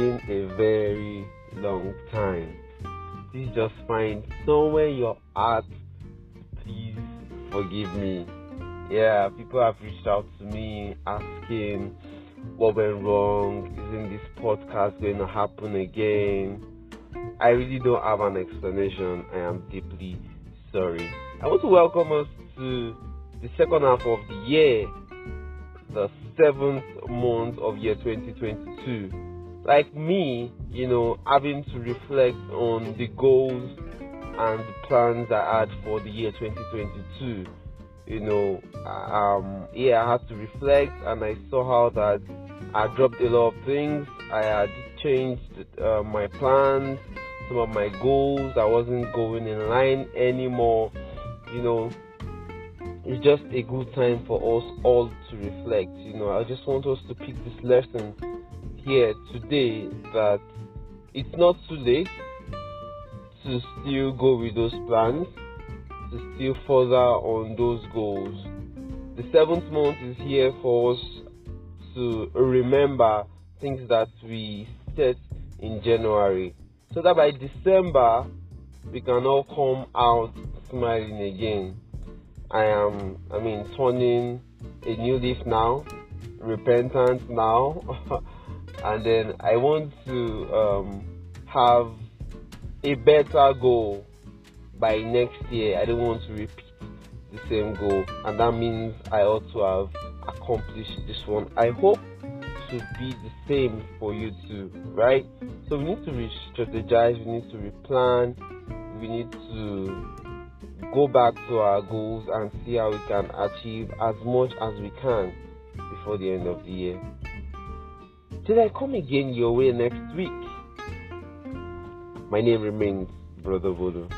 a very long time. Please just find somewhere your heart. Please forgive me. Yeah, people have reached out to me asking what went wrong. Isn't this podcast going to happen again? I really don't have an explanation. I am deeply sorry. I want to welcome us to the second half of the year, the seventh month of year 2022. Like me, you know, having to reflect on the goals and the plans I had for the year 2022. You know, um, yeah, I had to reflect and I saw how that I dropped a lot of things. I had changed uh, my plans, some of my goals. I wasn't going in line anymore. You know, it's just a good time for us all to reflect. You know, I just want us to pick this lesson here today that it's not too late to still go with those plans, to still further on those goals. The seventh month is here for us to remember things that we set in January so that by December we can all come out smiling again. I am, I mean, turning a new leaf now, repentant now, and then I want to um, have a better goal by next year. I don't want to repeat the same goal, and that means I ought to have accomplished this one. I hope to be the same for you too, right? So we need to re-strategize, we need to replan, we need to go back to our goals and see how we can achieve as much as we can before the end of the year. Till I come again your way next week. My name remains Brother Voodoo.